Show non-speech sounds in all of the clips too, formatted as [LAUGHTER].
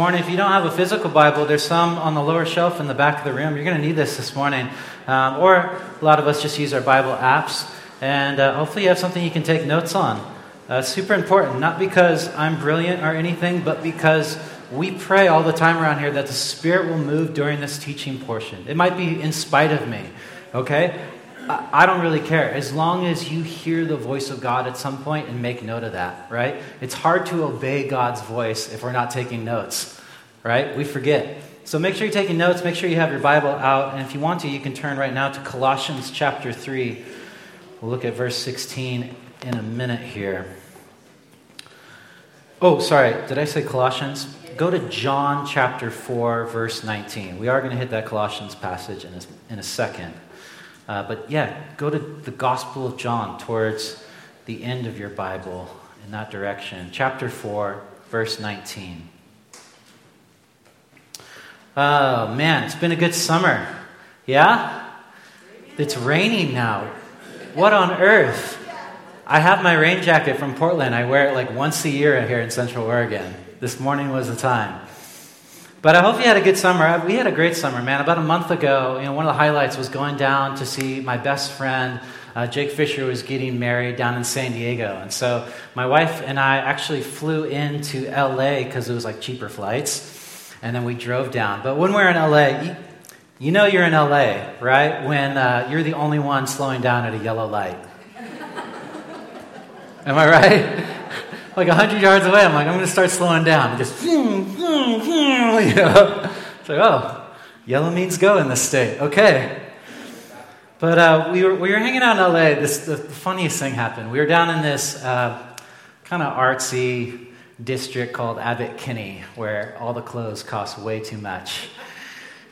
morning. If you don't have a physical Bible, there's some on the lower shelf in the back of the room. You're going to need this this morning. Um, or a lot of us just use our Bible apps. And uh, hopefully, you have something you can take notes on. Uh, super important, not because I'm brilliant or anything, but because we pray all the time around here that the Spirit will move during this teaching portion. It might be in spite of me, okay? I don't really care as long as you hear the voice of God at some point and make note of that, right? It's hard to obey God's voice if we're not taking notes, right? We forget. So make sure you're taking notes, make sure you have your Bible out, and if you want to, you can turn right now to Colossians chapter 3. We'll look at verse 16 in a minute here. Oh, sorry, did I say Colossians? Go to John chapter 4, verse 19. We are going to hit that Colossians passage in a, in a second. Uh, but yeah, go to the Gospel of John towards the end of your Bible in that direction. Chapter 4, verse 19. Oh, man, it's been a good summer. Yeah? It's raining now. What on earth? I have my rain jacket from Portland. I wear it like once a year here in Central Oregon. This morning was the time. But I hope you had a good summer. We had a great summer, man. About a month ago, you know, one of the highlights was going down to see my best friend. Uh, Jake Fisher was getting married down in San Diego. And so my wife and I actually flew into LA because it was like cheaper flights. And then we drove down. But when we're in LA, you, you know you're in LA, right? When uh, you're the only one slowing down at a yellow light. Am I right? Like 100 yards away, I'm like, I'm going to start slowing down. just, [LAUGHS] you know. It's like, oh, yellow means go in this state. Okay. But uh, we, were, we were hanging out in LA. This, the, the funniest thing happened. We were down in this uh, kind of artsy district called Abbot Kinney, where all the clothes cost way too much.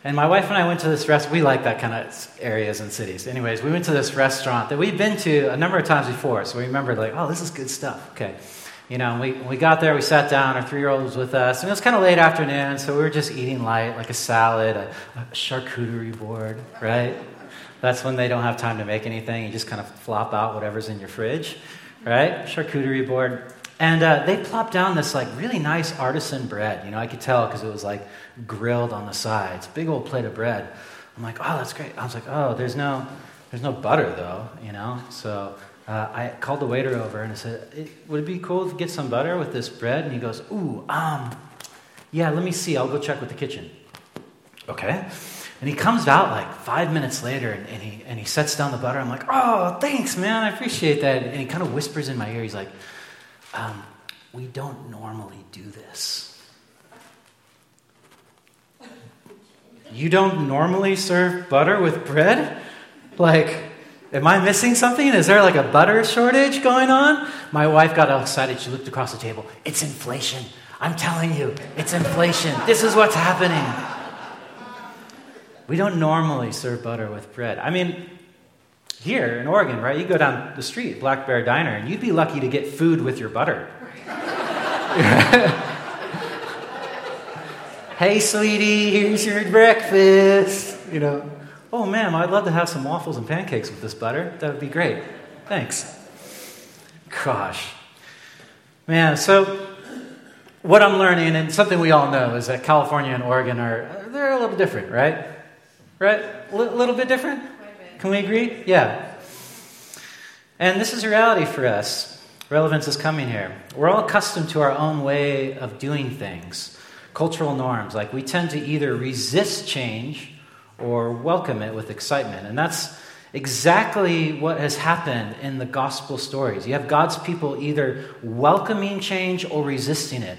And my wife and I went to this restaurant. We like that kind of areas and cities. Anyways, we went to this restaurant that we'd been to a number of times before. So we remembered, like, oh, this is good stuff. Okay. You know, we, we got there, we sat down, our three year old was with us, and it was kind of late afternoon, so we were just eating light, like a salad, a, a charcuterie board, right? That's when they don't have time to make anything. You just kind of flop out whatever's in your fridge, right? Charcuterie board. And uh, they plopped down this like really nice artisan bread. You know, I could tell because it was like grilled on the sides. Big old plate of bread. I'm like, oh, that's great. I was like, oh, there's no, there's no butter though. You know, so uh, I called the waiter over and I said, would it be cool to get some butter with this bread? And he goes, ooh, um, yeah, let me see. I'll go check with the kitchen. Okay. And he comes out like five minutes later and, and, he, and he sets down the butter. I'm like, oh, thanks, man. I appreciate that. And he kind of whispers in my ear. He's like, um, we don't normally do this. You don't normally serve butter with bread? Like, Am I missing something? Is there like a butter shortage going on? My wife got all excited. She looked across the table. It's inflation. I'm telling you, it's inflation. This is what's happening. We don't normally serve butter with bread. I mean, here in Oregon, right? You go down the street, Black Bear Diner, and you'd be lucky to get food with your butter. [LAUGHS] hey, sweetie, here's your breakfast. You know, Oh, ma'am, I'd love to have some waffles and pancakes with this butter. That would be great. Thanks. Gosh. Man, so what I'm learning, and something we all know, is that California and Oregon are they're a little different, right? Right? A L- little bit different? Can we agree? Yeah. And this is a reality for us. Relevance is coming here. We're all accustomed to our own way of doing things, cultural norms. Like we tend to either resist change or welcome it with excitement. And that's exactly what has happened in the gospel stories. You have God's people either welcoming change or resisting it,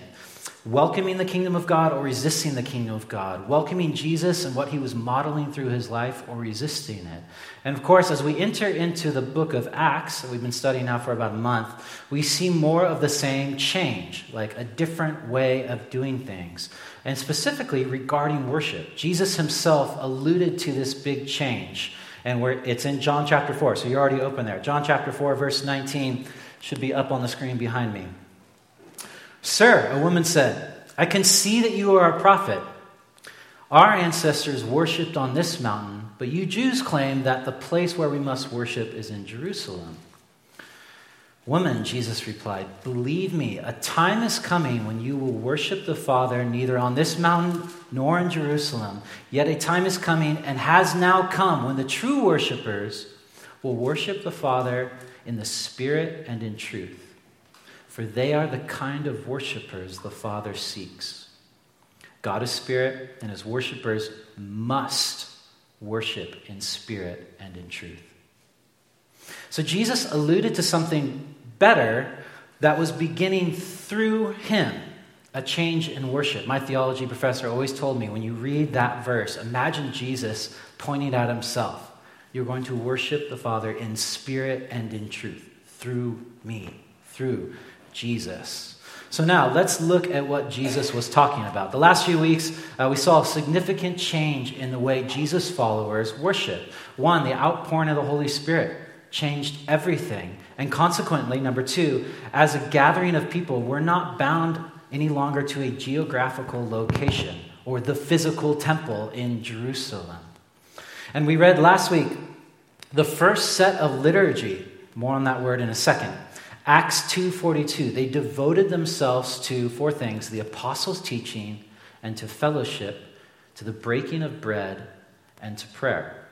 welcoming the kingdom of God or resisting the kingdom of God, welcoming Jesus and what he was modeling through his life or resisting it. And of course, as we enter into the book of Acts, that we've been studying now for about a month, we see more of the same change, like a different way of doing things and specifically regarding worship. Jesus himself alluded to this big change, and it's in John chapter 4, so you're already open there. John chapter 4, verse 19 should be up on the screen behind me. Sir, a woman said, I can see that you are a prophet. Our ancestors worshipped on this mountain, but you Jews claim that the place where we must worship is in Jerusalem. Woman, Jesus replied, believe me, a time is coming when you will worship the Father neither on this mountain nor in Jerusalem. Yet a time is coming and has now come when the true worshippers will worship the Father in the Spirit and in truth. For they are the kind of worshippers the Father seeks. God is Spirit, and his worshippers must worship in spirit and in truth. So Jesus alluded to something better that was beginning through him a change in worship. My theology professor always told me when you read that verse, imagine Jesus pointing at himself. You're going to worship the Father in spirit and in truth through me, through Jesus. So now let's look at what Jesus was talking about. The last few weeks, uh, we saw a significant change in the way Jesus' followers worship. One, the outpouring of the Holy Spirit changed everything. And consequently, number two, as a gathering of people, we're not bound any longer to a geographical location or the physical temple in Jerusalem. And we read last week the first set of liturgy, more on that word in a second. Acts 2:42 they devoted themselves to four things the apostles' teaching and to fellowship to the breaking of bread and to prayer.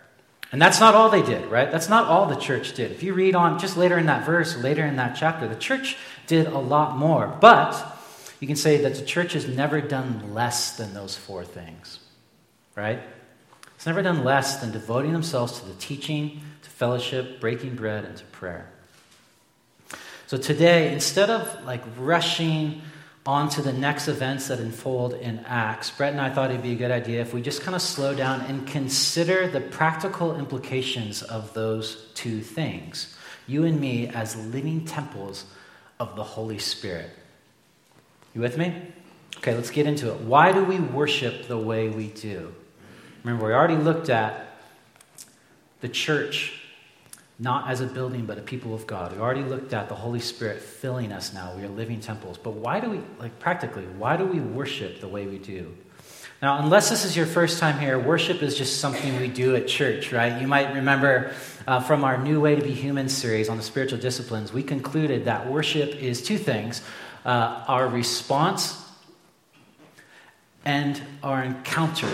And that's not all they did, right? That's not all the church did. If you read on just later in that verse, later in that chapter, the church did a lot more. But you can say that the church has never done less than those four things, right? It's never done less than devoting themselves to the teaching, to fellowship, breaking bread, and to prayer. So today, instead of like rushing on to the next events that unfold in Acts, Brett and I thought it'd be a good idea if we just kind of slow down and consider the practical implications of those two things. You and me as living temples of the Holy Spirit. You with me? Okay, let's get into it. Why do we worship the way we do? Remember, we already looked at the church not as a building, but a people of God. We already looked at the Holy Spirit filling us now. We are living temples. But why do we, like practically, why do we worship the way we do? Now, unless this is your first time here, worship is just something we do at church, right? You might remember uh, from our New Way to Be Human series on the spiritual disciplines, we concluded that worship is two things uh, our response and our encounter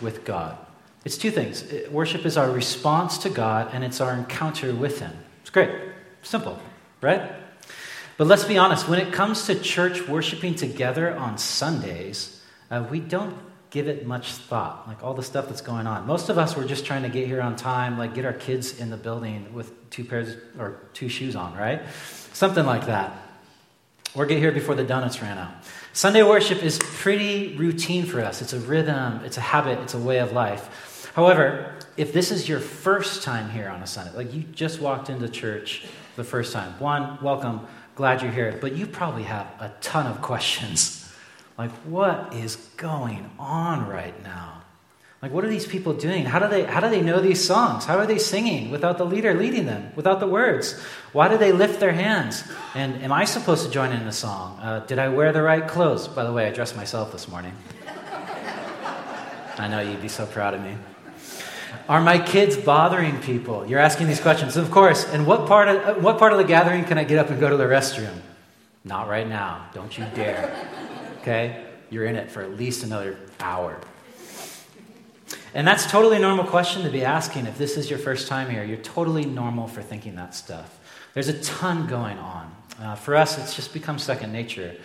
with God. It's two things worship is our response to God, and it's our encounter with Him. It's great. Simple, right? But let's be honest, when it comes to church worshiping together on Sundays, uh, we don't give it much thought, like all the stuff that's going on. Most of us we're just trying to get here on time, like get our kids in the building with two pairs or two shoes on, right? Something like that. Or get here before the donuts ran out. Sunday worship is pretty routine for us. It's a rhythm, it's a habit, it's a way of life. However, if this is your first time here on a Sunday, like you just walked into church the first time, one, welcome, glad you're here, but you probably have a ton of questions. Like, what is going on right now? Like, what are these people doing? How do they, how do they know these songs? How are they singing without the leader leading them, without the words? Why do they lift their hands? And am I supposed to join in the song? Uh, did I wear the right clothes? By the way, I dressed myself this morning. [LAUGHS] I know you'd be so proud of me. Are my kids bothering people? You're asking these questions. Of course. And what part of, what part of the gathering can I get up and go to the restroom? Not right now. Don't you dare. Okay? You're in it for at least another hour. And that's totally normal question to be asking if this is your first time here. You're totally normal for thinking that stuff. There's a ton going on. Uh, for us, it's just become second nature.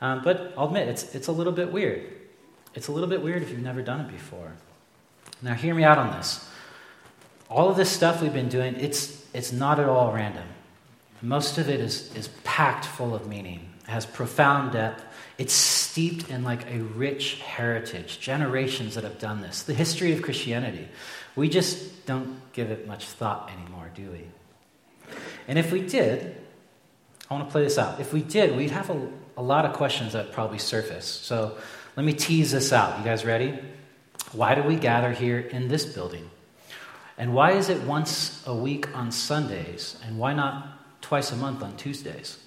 Um, but I'll admit, it's, it's a little bit weird. It's a little bit weird if you've never done it before. Now, hear me out on this. All of this stuff we've been doing, it's, it's not at all random. Most of it is, is packed full of meaning, it has profound depth. It's steeped in like a rich heritage, generations that have done this, the history of Christianity. We just don't give it much thought anymore, do we? And if we did, I want to play this out. If we did, we'd have a, a lot of questions that probably surface. So let me tease this out. You guys ready? Why do we gather here in this building? And why is it once a week on Sundays? And why not twice a month on Tuesdays?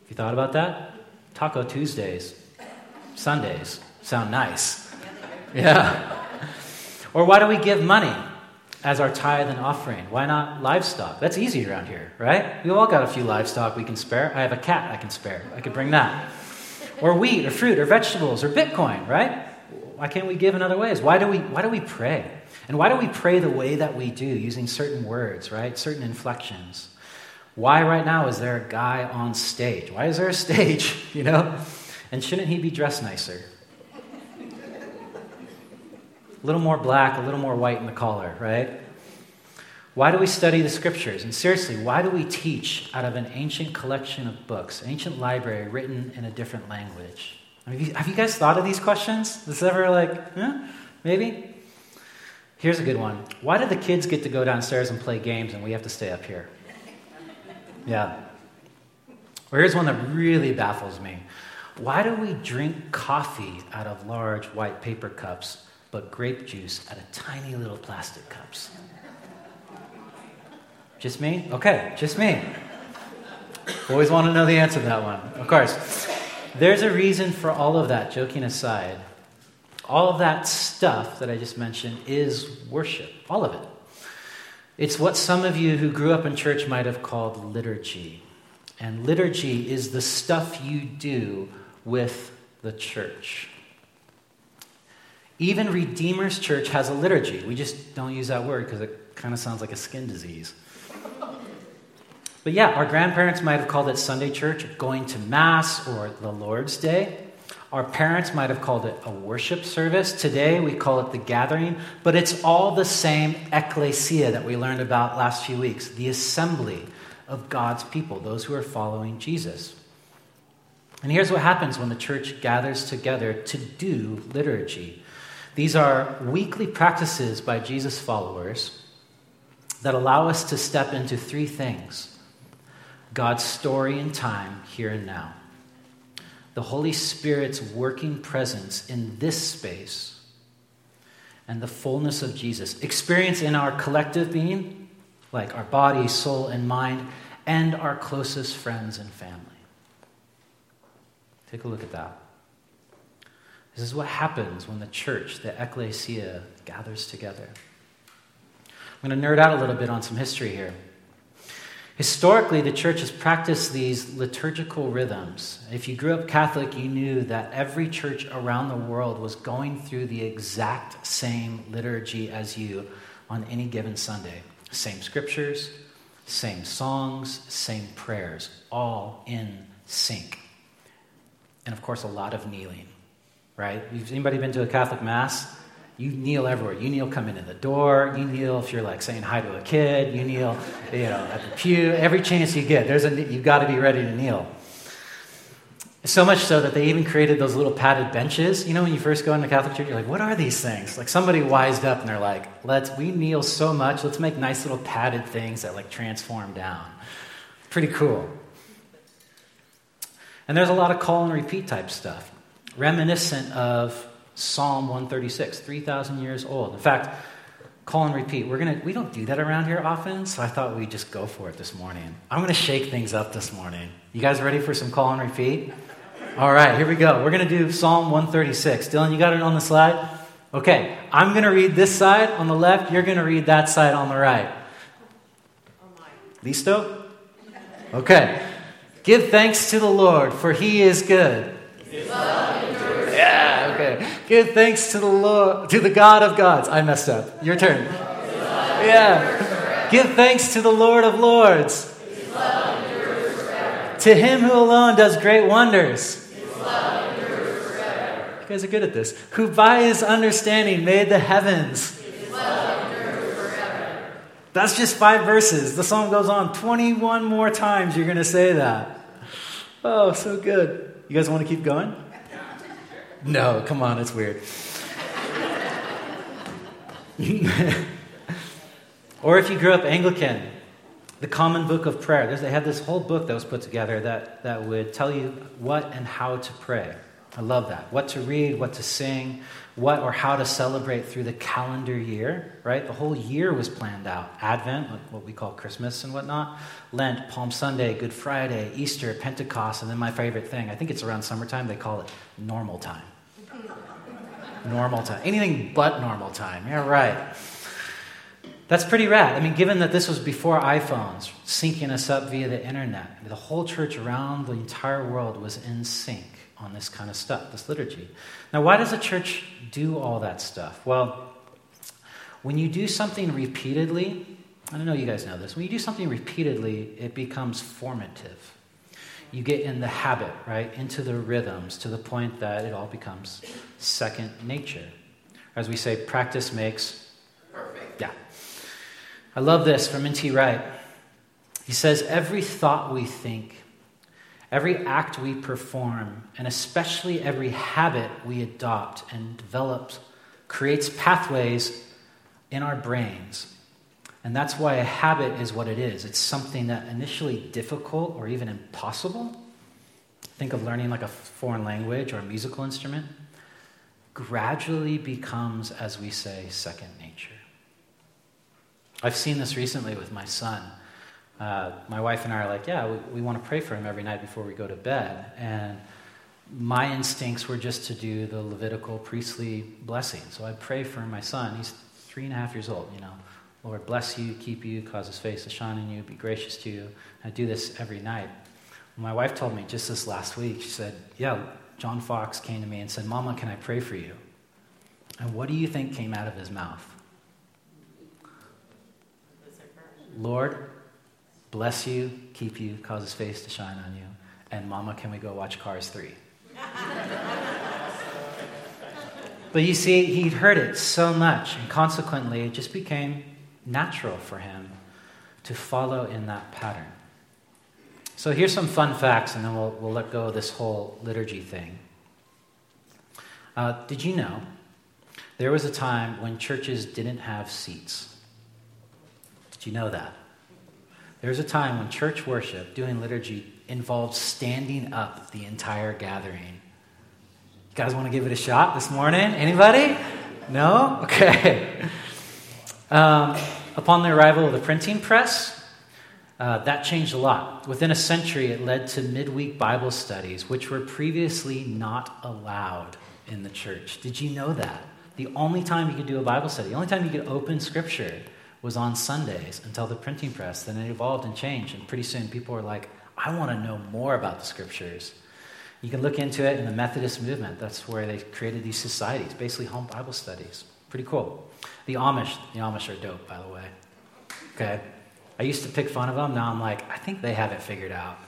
Have you thought about that? Taco Tuesdays, Sundays sound nice. Yeah. Or why do we give money? as our tithe and offering? Why not livestock? That's easy around here, right? We've all got a few livestock we can spare. I have a cat I can spare. I could bring that. Or wheat, or fruit, or vegetables, or Bitcoin, right? Why can't we give in other ways? Why do we, why do we pray? And why do we pray the way that we do, using certain words, right? Certain inflections? Why, right now, is there a guy on stage? Why is there a stage, [LAUGHS] you know? And shouldn't he be dressed nicer? A little more black, a little more white in the collar, right? Why do we study the scriptures? And seriously, why do we teach out of an ancient collection of books, ancient library written in a different language? Have, you, have you guys thought of these questions? Is ever like, eh, maybe? Here's a good one. Why do the kids get to go downstairs and play games and we have to stay up here? Yeah. Or here's one that really baffles me. Why do we drink coffee out of large white paper cups, but grape juice out of tiny little plastic cups? Just me? Okay, just me. Always want to know the answer to that one. Of course. There's a reason for all of that, joking aside. All of that stuff that I just mentioned is worship, all of it. It's what some of you who grew up in church might have called liturgy. And liturgy is the stuff you do with the church. Even Redeemer's Church has a liturgy. We just don't use that word because it kind of sounds like a skin disease. But yeah, our grandparents might have called it Sunday church, going to Mass, or the Lord's Day. Our parents might have called it a worship service. Today we call it the gathering, but it's all the same ecclesia that we learned about last few weeks the assembly of God's people, those who are following Jesus. And here's what happens when the church gathers together to do liturgy these are weekly practices by Jesus' followers that allow us to step into three things God's story and time here and now. The Holy Spirit's working presence in this space and the fullness of Jesus. Experience in our collective being, like our body, soul, and mind, and our closest friends and family. Take a look at that. This is what happens when the church, the ecclesia, gathers together. I'm going to nerd out a little bit on some history here. Historically, the church has practiced these liturgical rhythms. If you grew up Catholic, you knew that every church around the world was going through the exact same liturgy as you on any given Sunday. Same scriptures, same songs, same prayers, all in sync. And of course, a lot of kneeling, right? Has anybody been to a Catholic Mass? You kneel everywhere. You kneel coming in the door. You kneel if you're like saying hi to a kid. You kneel, you know, at the pew. Every chance you get, there's a you've got to be ready to kneel. So much so that they even created those little padded benches. You know, when you first go into Catholic church, you're like, what are these things? Like somebody wised up and they're like, let's we kneel so much, let's make nice little padded things that like transform down. Pretty cool. And there's a lot of call and repeat type stuff, reminiscent of Psalm 136, 3,000 years old. In fact, call and repeat. We're gonna, we don't do that around here often, so I thought we'd just go for it this morning. I'm going to shake things up this morning. You guys ready for some call and repeat? All right, here we go. We're going to do Psalm 136. Dylan, you got it on the slide? Okay, I'm going to read this side on the left. You're going to read that side on the right. Listo? Okay. Give thanks to the Lord, for he is good. Yeah, okay. Give thanks to the Lord, to the God of gods. I messed up. Your turn. Yeah. Give thanks to the Lord of lords. To him who alone does great wonders. You guys are good at this. Who by his understanding made the heavens. That's just five verses. The song goes on 21 more times. You're going to say that. Oh, so good. You guys want to keep going? No, come on, it's weird. or if you grew up Anglican, the Common Book of Prayer. There's, they had this whole book that was put together that, that would tell you what and how to pray. I love that. What to read, what to sing, what or how to celebrate through the calendar year, right? The whole year was planned out. Advent, what we call Christmas and whatnot, Lent, Palm Sunday, Good Friday, Easter, Pentecost, and then my favorite thing, I think it's around summertime, they call it normal time normal time. Anything but normal time. Yeah, right. That's pretty rad. I mean, given that this was before iPhones, syncing us up via the internet, the whole church around the entire world was in sync on this kind of stuff, this liturgy. Now, why does a church do all that stuff? Well, when you do something repeatedly, I don't know you guys know this, when you do something repeatedly, it becomes formative. You get in the habit, right, into the rhythms to the point that it all becomes second nature. As we say, practice makes perfect. Yeah. I love this from N.T. Wright. He says, Every thought we think, every act we perform, and especially every habit we adopt and develop creates pathways in our brains. And that's why a habit is what it is. It's something that initially difficult or even impossible. Think of learning like a foreign language or a musical instrument. Gradually becomes, as we say, second nature. I've seen this recently with my son. Uh, my wife and I are like, yeah, we, we want to pray for him every night before we go to bed. And my instincts were just to do the Levitical priestly blessing. So I pray for my son. He's three and a half years old, you know. Lord, bless you, keep you, cause his face to shine on you, be gracious to you. I do this every night. My wife told me just this last week, she said, Yeah, John Fox came to me and said, Mama, can I pray for you? And what do you think came out of his mouth? Lord, bless you, keep you, cause his face to shine on you. And Mama, can we go watch Cars 3? [LAUGHS] but you see, he'd heard it so much, and consequently, it just became natural for him to follow in that pattern. So here's some fun facts, and then we'll, we'll let go of this whole liturgy thing. Uh, did you know there was a time when churches didn't have seats? Do you know that? There was a time when church worship, doing liturgy, involved standing up the entire gathering. You guys want to give it a shot this morning? Anybody? No? Okay. [LAUGHS] Um, upon the arrival of the printing press, uh, that changed a lot. Within a century, it led to midweek Bible studies, which were previously not allowed in the church. Did you know that? The only time you could do a Bible study, the only time you could open Scripture was on Sundays until the printing press. Then it evolved and changed, and pretty soon people were like, I want to know more about the scriptures. You can look into it in the Methodist movement. That's where they created these societies, basically home Bible studies. Pretty cool. The Amish, the Amish are dope, by the way. Okay? I used to pick fun of them. Now I'm like, I think they have it figured out.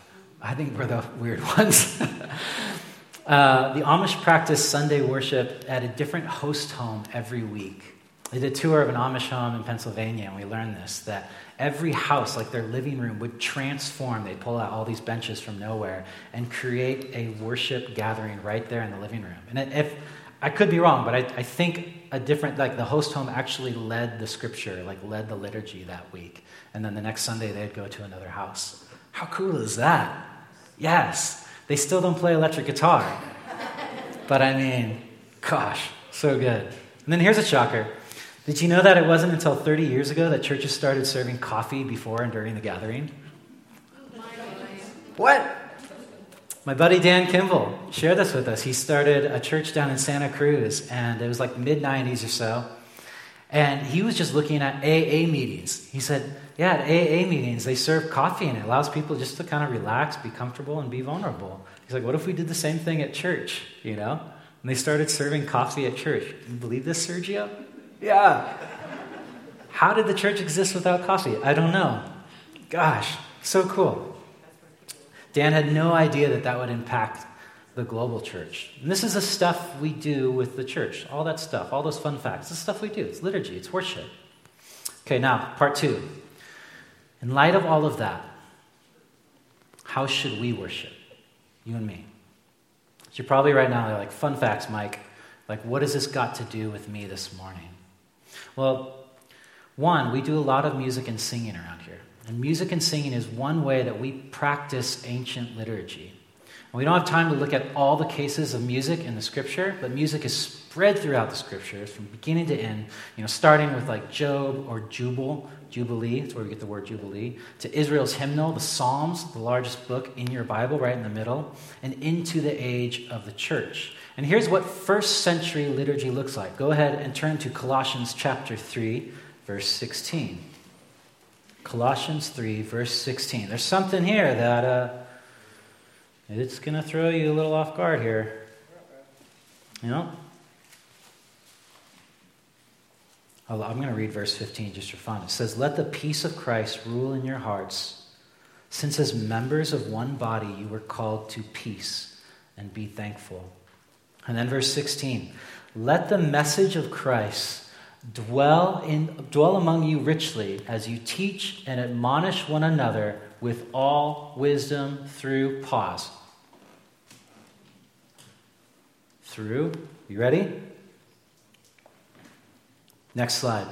I think we're the [LAUGHS] weird ones. [LAUGHS] uh, the Amish practice Sunday worship at a different host home every week. They did a tour of an Amish home in Pennsylvania, and we learned this that every house, like their living room, would transform. They'd pull out all these benches from nowhere and create a worship gathering right there in the living room. And if I could be wrong, but I, I think a different, like the host home actually led the scripture, like led the liturgy that week. And then the next Sunday, they'd go to another house. How cool is that? Yes. They still don't play electric guitar. But I mean, gosh, so good. And then here's a shocker. Did you know that it wasn't until 30 years ago that churches started serving coffee before and during the gathering? What? My buddy Dan Kimball shared this with us. He started a church down in Santa Cruz, and it was like mid 90s or so. And he was just looking at AA meetings. He said, Yeah, at AA meetings, they serve coffee, and it allows people just to kind of relax, be comfortable, and be vulnerable. He's like, What if we did the same thing at church? You know? And they started serving coffee at church. Can you believe this, Sergio? Yeah. How did the church exist without coffee? I don't know. Gosh, so cool. Dan had no idea that that would impact the global church. And this is the stuff we do with the church. All that stuff, all those fun facts. This stuff we do. It's liturgy, it's worship. Okay, now, part two. In light of all of that, how should we worship? You and me. So you're probably right now like, fun facts, Mike. Like, what has this got to do with me this morning? Well, one, we do a lot of music and singing around here. And music and singing is one way that we practice ancient liturgy. And we don't have time to look at all the cases of music in the scripture, but music is spread throughout the scriptures from beginning to end, you know, starting with like Job or Jubal, Jubilee, that's where we get the word Jubilee, to Israel's hymnal, the Psalms, the largest book in your Bible, right in the middle, and into the age of the church. And here's what first century liturgy looks like. Go ahead and turn to Colossians chapter 3, verse 16. Colossians 3, verse 16. There's something here that uh, it's going to throw you a little off guard here. You know? I'm going to read verse 15 just for fun. It says, Let the peace of Christ rule in your hearts, since as members of one body you were called to peace, and be thankful. And then verse 16, Let the message of Christ dwell, in, dwell among you richly as you teach and admonish one another with all wisdom through pause. Through, you ready? Next slide.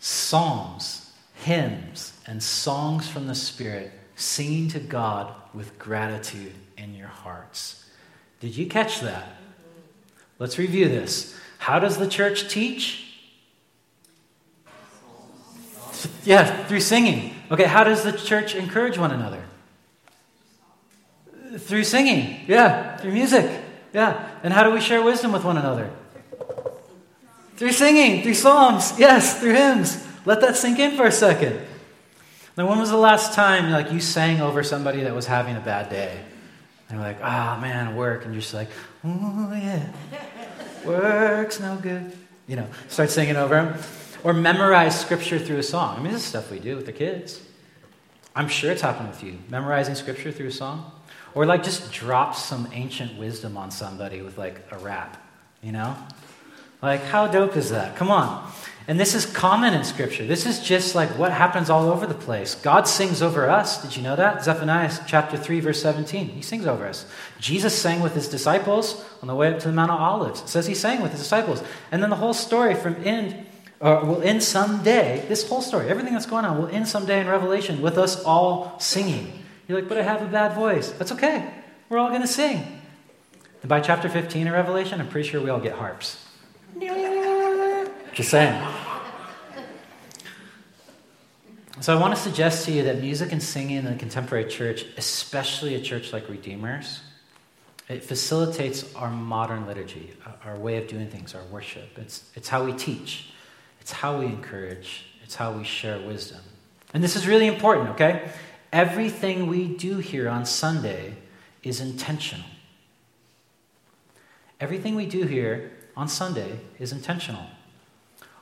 Psalms, hymns, and songs from the Spirit, singing to God with gratitude in your hearts. Did you catch that? Let's review this. How does the church teach? Yeah, through singing. Okay, how does the church encourage one another? Through singing. Yeah, through music. Yeah. And how do we share wisdom with one another? Through singing, through songs, yes, through hymns. Let that sink in for a second. Now, when was the last time like you sang over somebody that was having a bad day? And you're like, ah, oh, man, work. And you're just like, oh, yeah, work's no good. You know, start singing over them. Or memorize scripture through a song. I mean, this is stuff we do with the kids. I'm sure it's happened with you. Memorizing scripture through a song. Or like just drop some ancient wisdom on somebody with like a rap, you know? Like, how dope is that? Come on. And this is common in Scripture. This is just like what happens all over the place. God sings over us. Did you know that? Zephaniah chapter 3, verse 17. He sings over us. Jesus sang with his disciples on the way up to the Mount of Olives. It says he sang with his disciples. And then the whole story from end, or will end someday, this whole story, everything that's going on, will end someday in Revelation with us all singing. You're like, but I have a bad voice. That's okay. We're all going to sing. And by chapter 15 in Revelation, I'm pretty sure we all get harps. Just saying. So I want to suggest to you that music and singing in the contemporary church, especially a church like Redeemers, it facilitates our modern liturgy, our way of doing things, our worship. It's, it's how we teach, it's how we encourage, it's how we share wisdom. And this is really important, okay? Everything we do here on Sunday is intentional. Everything we do here on Sunday is intentional.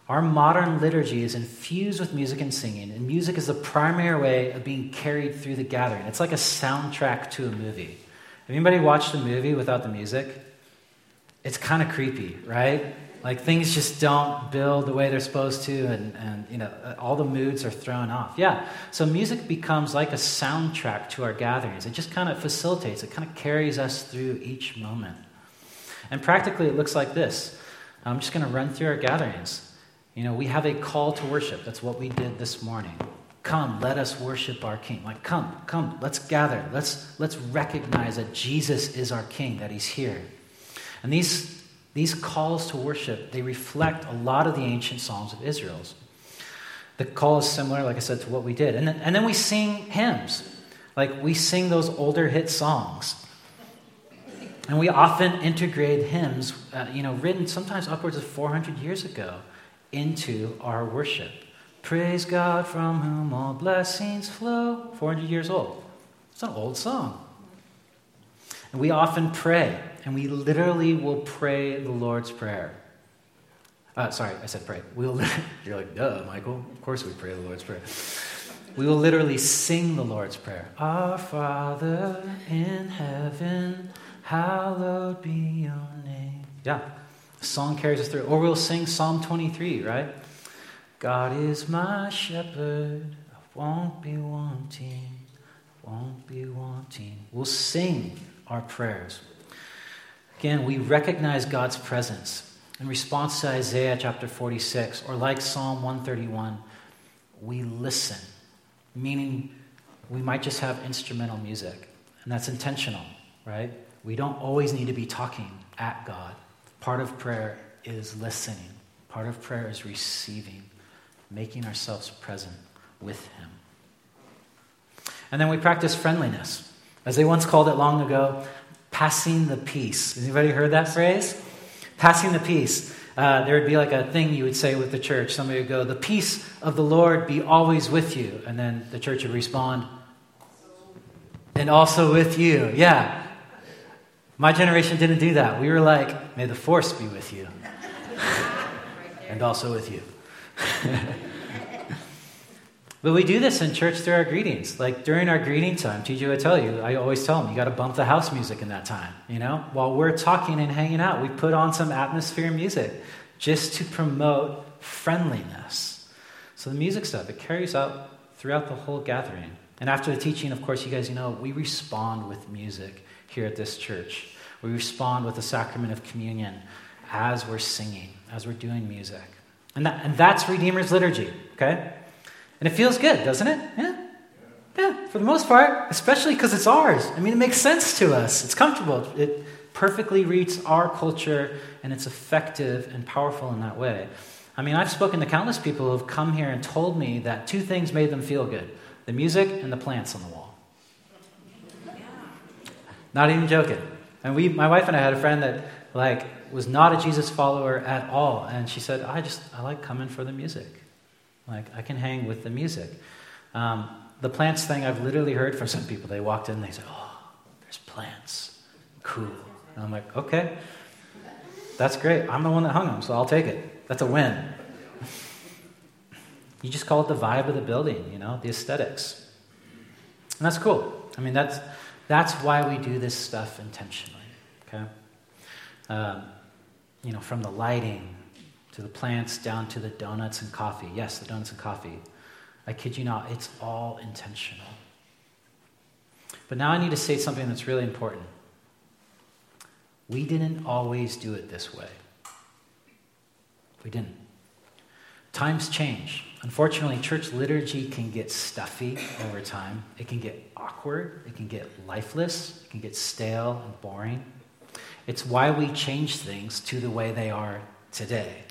Our modern liturgy is infused with music and singing, and music is the primary way of being carried through the gathering. It's like a soundtrack to a movie. Have anybody watched a movie without the music? It's kind of creepy, right? Like things just don't build the way they're supposed to, and, and you know uh, all the moods are thrown off. Yeah, so music becomes like a soundtrack to our gatherings. It just kind of facilitates. It kind of carries us through each moment. And practically, it looks like this. I'm just going to run through our gatherings. You know, we have a call to worship. That's what we did this morning. Come, let us worship our King. Like, come, come, let's gather. Let's, let's recognize that Jesus is our King, that He's here. And these, these calls to worship, they reflect a lot of the ancient Psalms of Israel's. The call is similar, like I said, to what we did. And then, and then we sing hymns. Like, we sing those older hit songs. And we often integrate hymns, uh, you know, written sometimes upwards of 400 years ago, into our worship. Praise God from whom all blessings flow. 400 years old. It's an old song. And we often pray, and we literally will pray the Lord's Prayer. Uh, sorry, I said pray. We'll, [LAUGHS] you're like, duh, Michael. Of course we pray the Lord's Prayer. We will literally sing the Lord's Prayer. Our Father in heaven hallowed be your name. Yeah, song carries us through. Or we'll sing Psalm 23, right? God is my shepherd, I won't be wanting, won't be wanting. We'll sing our prayers. Again, we recognize God's presence. In response to Isaiah chapter 46, or like Psalm 131, we listen, meaning we might just have instrumental music, and that's intentional, right? We don't always need to be talking at God. Part of prayer is listening, part of prayer is receiving, making ourselves present with Him. And then we practice friendliness. As they once called it long ago, passing the peace. Anybody heard that phrase? Passing the peace. uh, there would be like a thing you would say with the church. Somebody would go, The peace of the Lord be always with you. And then the church would respond, And also with you. Yeah. My generation didn't do that. We were like, May the force be with you. and also with you. [LAUGHS] But we do this in church through our greetings. Like during our greeting time, TJ would tell you, I always tell them, you got to bump the house music in that time. You know, while we're talking and hanging out, we put on some atmosphere music just to promote friendliness. So the music stuff, it carries out throughout the whole gathering. And after the teaching, of course, you guys, you know, we respond with music here at this church. We respond with the sacrament of communion as we're singing, as we're doing music. And, that, and that's Redeemer's liturgy, okay? And it feels good, doesn't it? Yeah. Yeah, for the most part, especially because it's ours. I mean, it makes sense to us. It's comfortable. It perfectly reads our culture, and it's effective and powerful in that way. I mean, I've spoken to countless people who have come here and told me that two things made them feel good the music and the plants on the wall. Not even joking. And we, my wife and I had a friend that, like, was not a Jesus follower at all. And she said, I just, I like coming for the music. Like, I can hang with the music. Um, the plants thing, I've literally heard from some people. They walked in and they said, Oh, there's plants. Cool. And I'm like, Okay, that's great. I'm the one that hung them, so I'll take it. That's a win. [LAUGHS] You just call it the vibe of the building, you know, the aesthetics. And that's cool. I mean, that's, that's why we do this stuff intentionally, okay? Um, you know, from the lighting to the plants, down to the donuts and coffee. Yes, the donuts and coffee. I kid you not, it's all intentional. But now I need to say something that's really important. We didn't always do it this way. We didn't. Times change. Unfortunately, church liturgy can get stuffy over time. It can get awkward. It can get lifeless. It can get stale and boring. It's why we change things to the way they are today.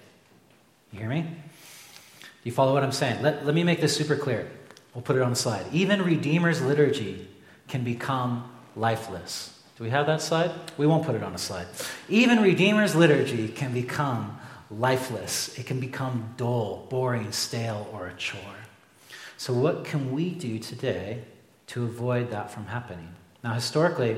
You hear me? Do you follow what I'm saying? Let, let me make this super clear. We'll put it on the slide. Even Redeemer's liturgy can become lifeless. Do we have that slide? We won't put it on a slide. Even Redeemer's liturgy can become lifeless. It can become dull, boring, stale, or a chore. So, what can we do today to avoid that from happening? Now, historically,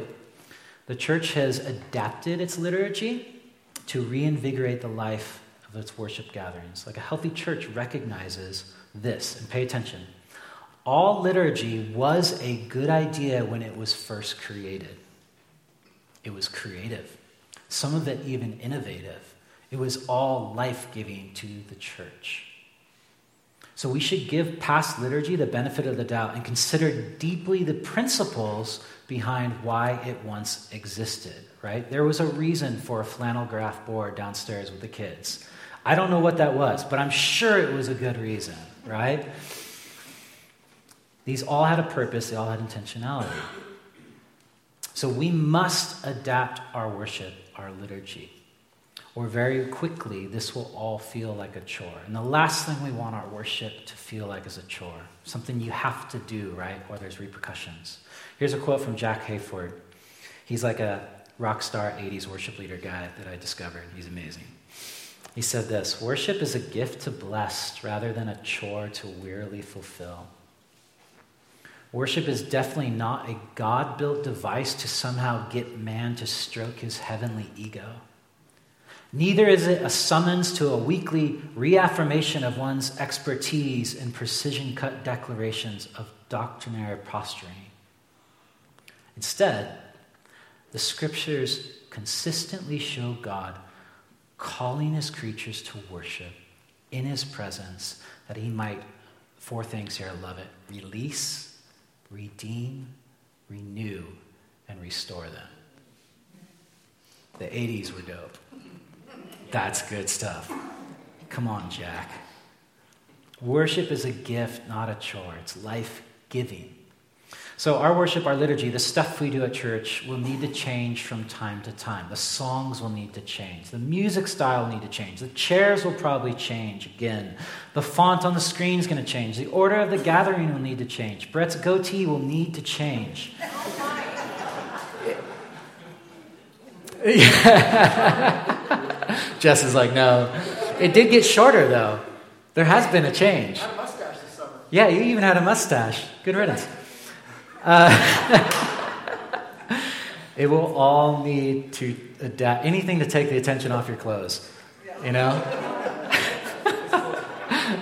the church has adapted its liturgy to reinvigorate the life of its worship gatherings. Like a healthy church recognizes this, and pay attention. All liturgy was a good idea when it was first created. It was creative, some of it even innovative. It was all life giving to the church. So we should give past liturgy the benefit of the doubt and consider deeply the principles behind why it once existed, right? There was a reason for a flannel graph board downstairs with the kids. I don't know what that was, but I'm sure it was a good reason, right? These all had a purpose, they all had intentionality. So we must adapt our worship, our liturgy, or very quickly this will all feel like a chore. And the last thing we want our worship to feel like is a chore, something you have to do, right? Or there's repercussions. Here's a quote from Jack Hayford. He's like a rock star 80s worship leader guy that I discovered. He's amazing. He said this Worship is a gift to bless rather than a chore to wearily fulfill. Worship is definitely not a God built device to somehow get man to stroke his heavenly ego. Neither is it a summons to a weekly reaffirmation of one's expertise in precision cut declarations of doctrinary posturing. Instead, the scriptures consistently show God calling his creatures to worship in his presence that he might, four things here, love it release, redeem, renew, and restore them. The 80s were dope. That's good stuff. Come on, Jack. Worship is a gift, not a chore. It's life giving. So, our worship, our liturgy, the stuff we do at church will need to change from time to time. The songs will need to change. The music style will need to change. The chairs will probably change again. The font on the screen is going to change. The order of the gathering will need to change. Brett's goatee will need to change. Oh, [LAUGHS] Jess is like, no. It did get shorter, though. There has been a change. A mustache this summer. Yeah, you even had a mustache. Good riddance. Uh, [LAUGHS] it will all need to adapt. Anything to take the attention off your clothes. You know? [LAUGHS]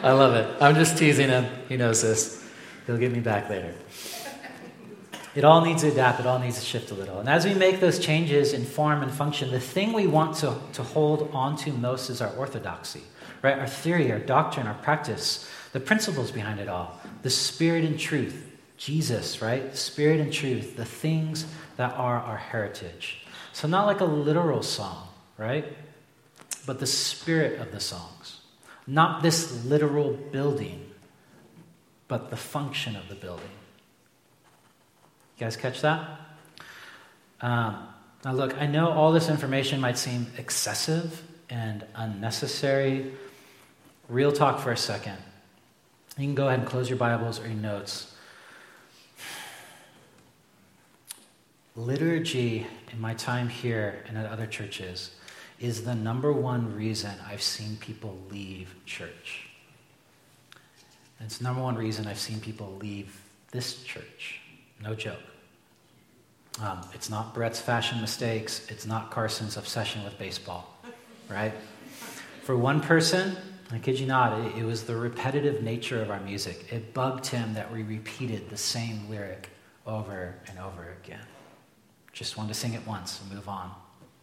I love it. I'm just teasing him. He knows this. He'll get me back later. It all needs to adapt, it all needs to shift a little. And as we make those changes in form and function, the thing we want to, to hold on to most is our orthodoxy, right? Our theory, our doctrine, our practice, the principles behind it all, the spirit and truth, Jesus, right? Spirit and truth, the things that are our heritage. So, not like a literal song, right? But the spirit of the songs. Not this literal building, but the function of the building. You guys catch that? Um, now, look, I know all this information might seem excessive and unnecessary. Real talk for a second. You can go ahead and close your Bibles or your notes. Liturgy, in my time here and at other churches, is the number one reason I've seen people leave church. And it's the number one reason I've seen people leave this church. No joke. Um, it's not Brett's fashion mistakes. It's not Carson's obsession with baseball, right? For one person, I kid you not, it, it was the repetitive nature of our music. It bugged him that we repeated the same lyric over and over again. Just wanted to sing it once and move on.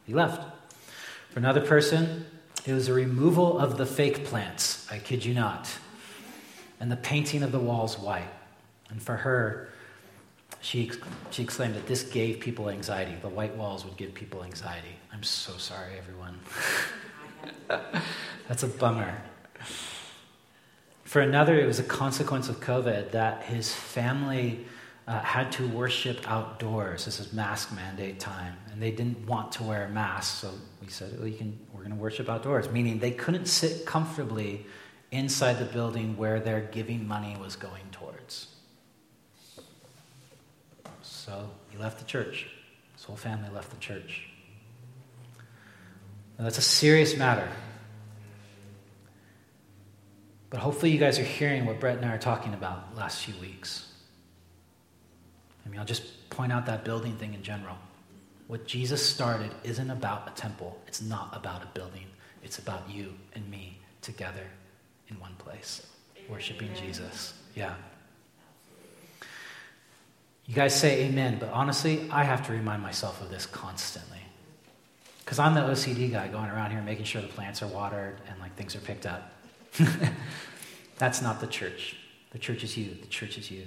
He left. For another person, it was a removal of the fake plants. I kid you not. And the painting of the walls white. And for her, she, she exclaimed that this gave people anxiety. The white walls would give people anxiety. I'm so sorry, everyone. [LAUGHS] That's a bummer. For another, it was a consequence of COVID that his family uh, had to worship outdoors. This is mask mandate time, and they didn't want to wear masks, so we said, "Well, you can. We're going to worship outdoors," meaning they couldn't sit comfortably inside the building where their giving money was going towards. So he left the church. His whole family left the church. Now, that's a serious matter. But hopefully, you guys are hearing what Brett and I are talking about last few weeks. I mean, I'll just point out that building thing in general. What Jesus started isn't about a temple, it's not about a building, it's about you and me together in one place, worshiping Jesus. Yeah. You guys say amen, but honestly, I have to remind myself of this constantly. Because I'm the OCD guy going around here making sure the plants are watered and like things are picked up. [LAUGHS] That's not the church. The church is you. The church is you.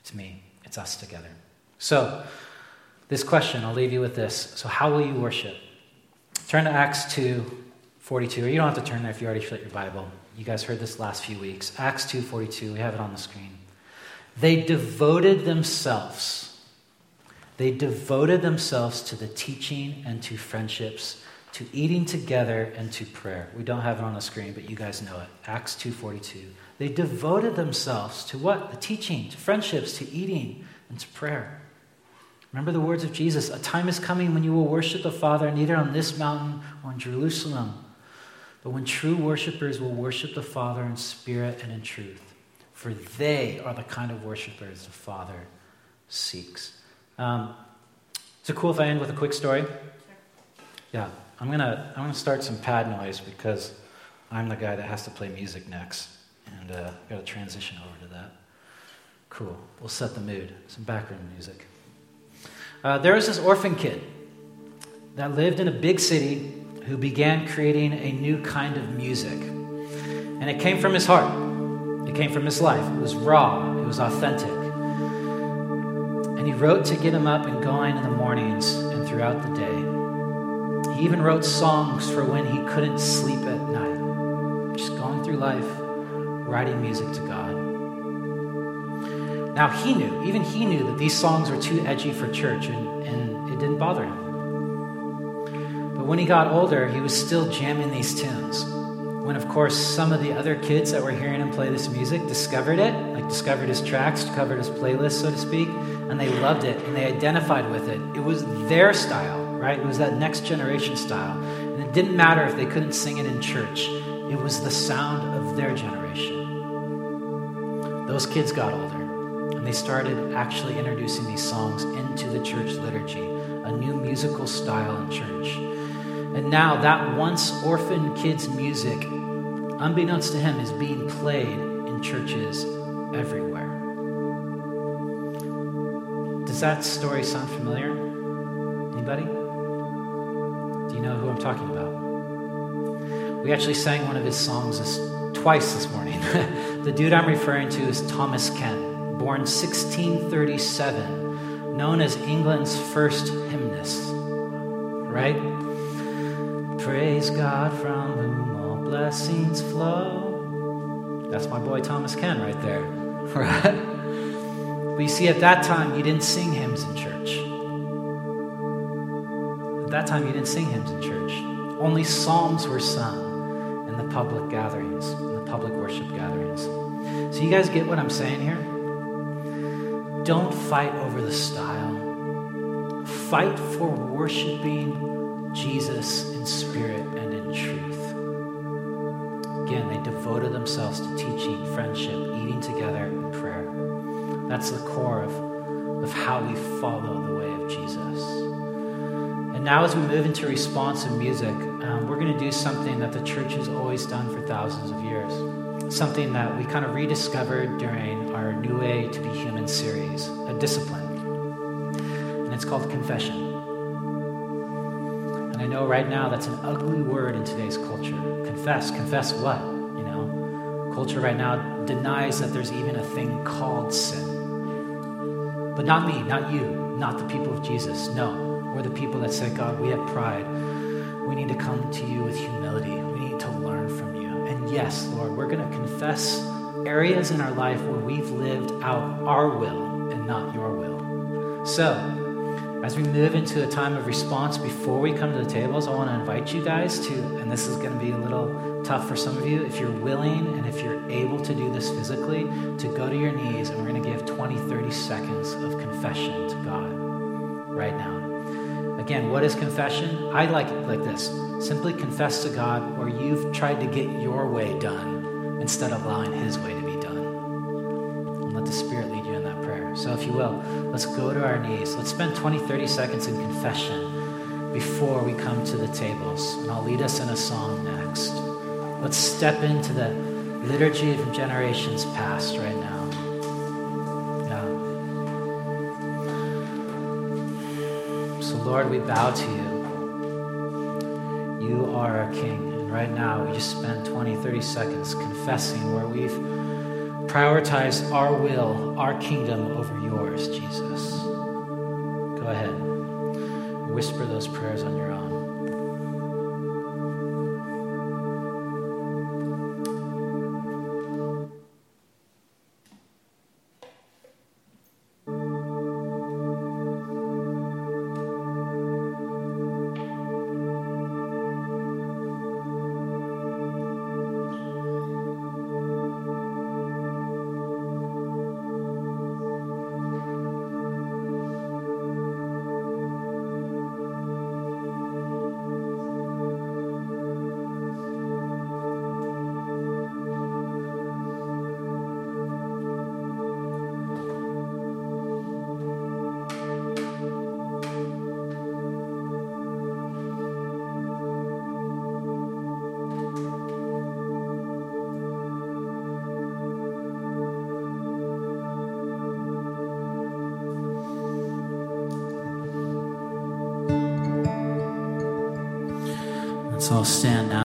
It's me. It's us together. So, this question, I'll leave you with this. So, how will you worship? Turn to Acts 2 42, or you don't have to turn there if you already shut your Bible. You guys heard this last few weeks. Acts 2 42, we have it on the screen. They devoted themselves. They devoted themselves to the teaching and to friendships, to eating together and to prayer. We don't have it on the screen, but you guys know it. Acts 2:42. They devoted themselves to what? The teaching, to friendships, to eating, and to prayer. Remember the words of Jesus A time is coming when you will worship the Father neither on this mountain or in Jerusalem, but when true worshipers will worship the Father in spirit and in truth for they are the kind of worshipers the Father seeks. Um, is it cool if I end with a quick story? Yeah, I'm gonna I'm gonna start some pad noise because I'm the guy that has to play music next, and uh, got to transition over to that. Cool. We'll set the mood. Some background music. Uh, there was this orphan kid that lived in a big city who began creating a new kind of music, and it came from his heart. Came from his life. It was raw, it was authentic. And he wrote to get him up and going in the mornings and throughout the day. He even wrote songs for when he couldn't sleep at night, just going through life, writing music to God. Now he knew, even he knew, that these songs were too edgy for church, and, and it didn't bother him. But when he got older, he was still jamming these tunes when, of course, some of the other kids that were hearing him play this music discovered it, like discovered his tracks, discovered his playlist, so to speak, and they loved it and they identified with it. It was their style, right? It was that next generation style. And it didn't matter if they couldn't sing it in church, it was the sound of their generation. Those kids got older, and they started actually introducing these songs into the church liturgy, a new musical style in church. And now that once orphaned kids' music, unbeknownst to him, is being played in churches everywhere. Does that story sound familiar? Anybody? Do you know who I'm talking about? We actually sang one of his songs this, twice this morning. [LAUGHS] the dude I'm referring to is Thomas Ken, born 1637, known as England's first hymnist. Right? Praise God from whom all blessings flow. That's my boy Thomas Ken right there. Right? [LAUGHS] But you see, at that time, you didn't sing hymns in church. At that time, you didn't sing hymns in church. Only psalms were sung in the public gatherings, in the public worship gatherings. So, you guys get what I'm saying here? Don't fight over the style, fight for worshiping Jesus in spirit and in truth. Again, they devoted themselves to teaching, friendship, eating together, and prayer. That's the core of, of how we follow the way of Jesus. And now, as we move into responsive music, um, we're going to do something that the church has always done for thousands of years. Something that we kind of rediscovered during our New Way to Be Human series, a discipline. And it's called confession. And I know right now that's an ugly word in today's culture. Confess. Confess what? You know, culture right now denies that there's even a thing called sin. But not me, not you, not the people of Jesus. No, we're the people that say, God, we have pride. We need to come to you with humility. We need to learn from you. And yes, Lord, we're going to confess areas in our life where we've lived out our will and not your will. So, as we move into a time of response before we come to the tables, I want to invite you guys to, and this is going to be a little tough for some of you, if you're willing and if you're able to do this physically, to go to your knees and we're going to give 20, 30 seconds of confession to God right now. Again, what is confession? I like it like this simply confess to God where you've tried to get your way done instead of allowing His way to be done. And let the Spirit lead you in that prayer. So, if you will, let's go to our knees. Let's spend 20, 30 seconds in confession before we come to the tables. And I'll lead us in a song next. Let's step into the liturgy of generations past right now. Yeah. So, Lord, we bow to you. You are our King. And right now, we just spend 20, 30 seconds confessing where we've prioritized our will, our kingdom over yours, Jesus. Go ahead. Whisper those prayers on your own.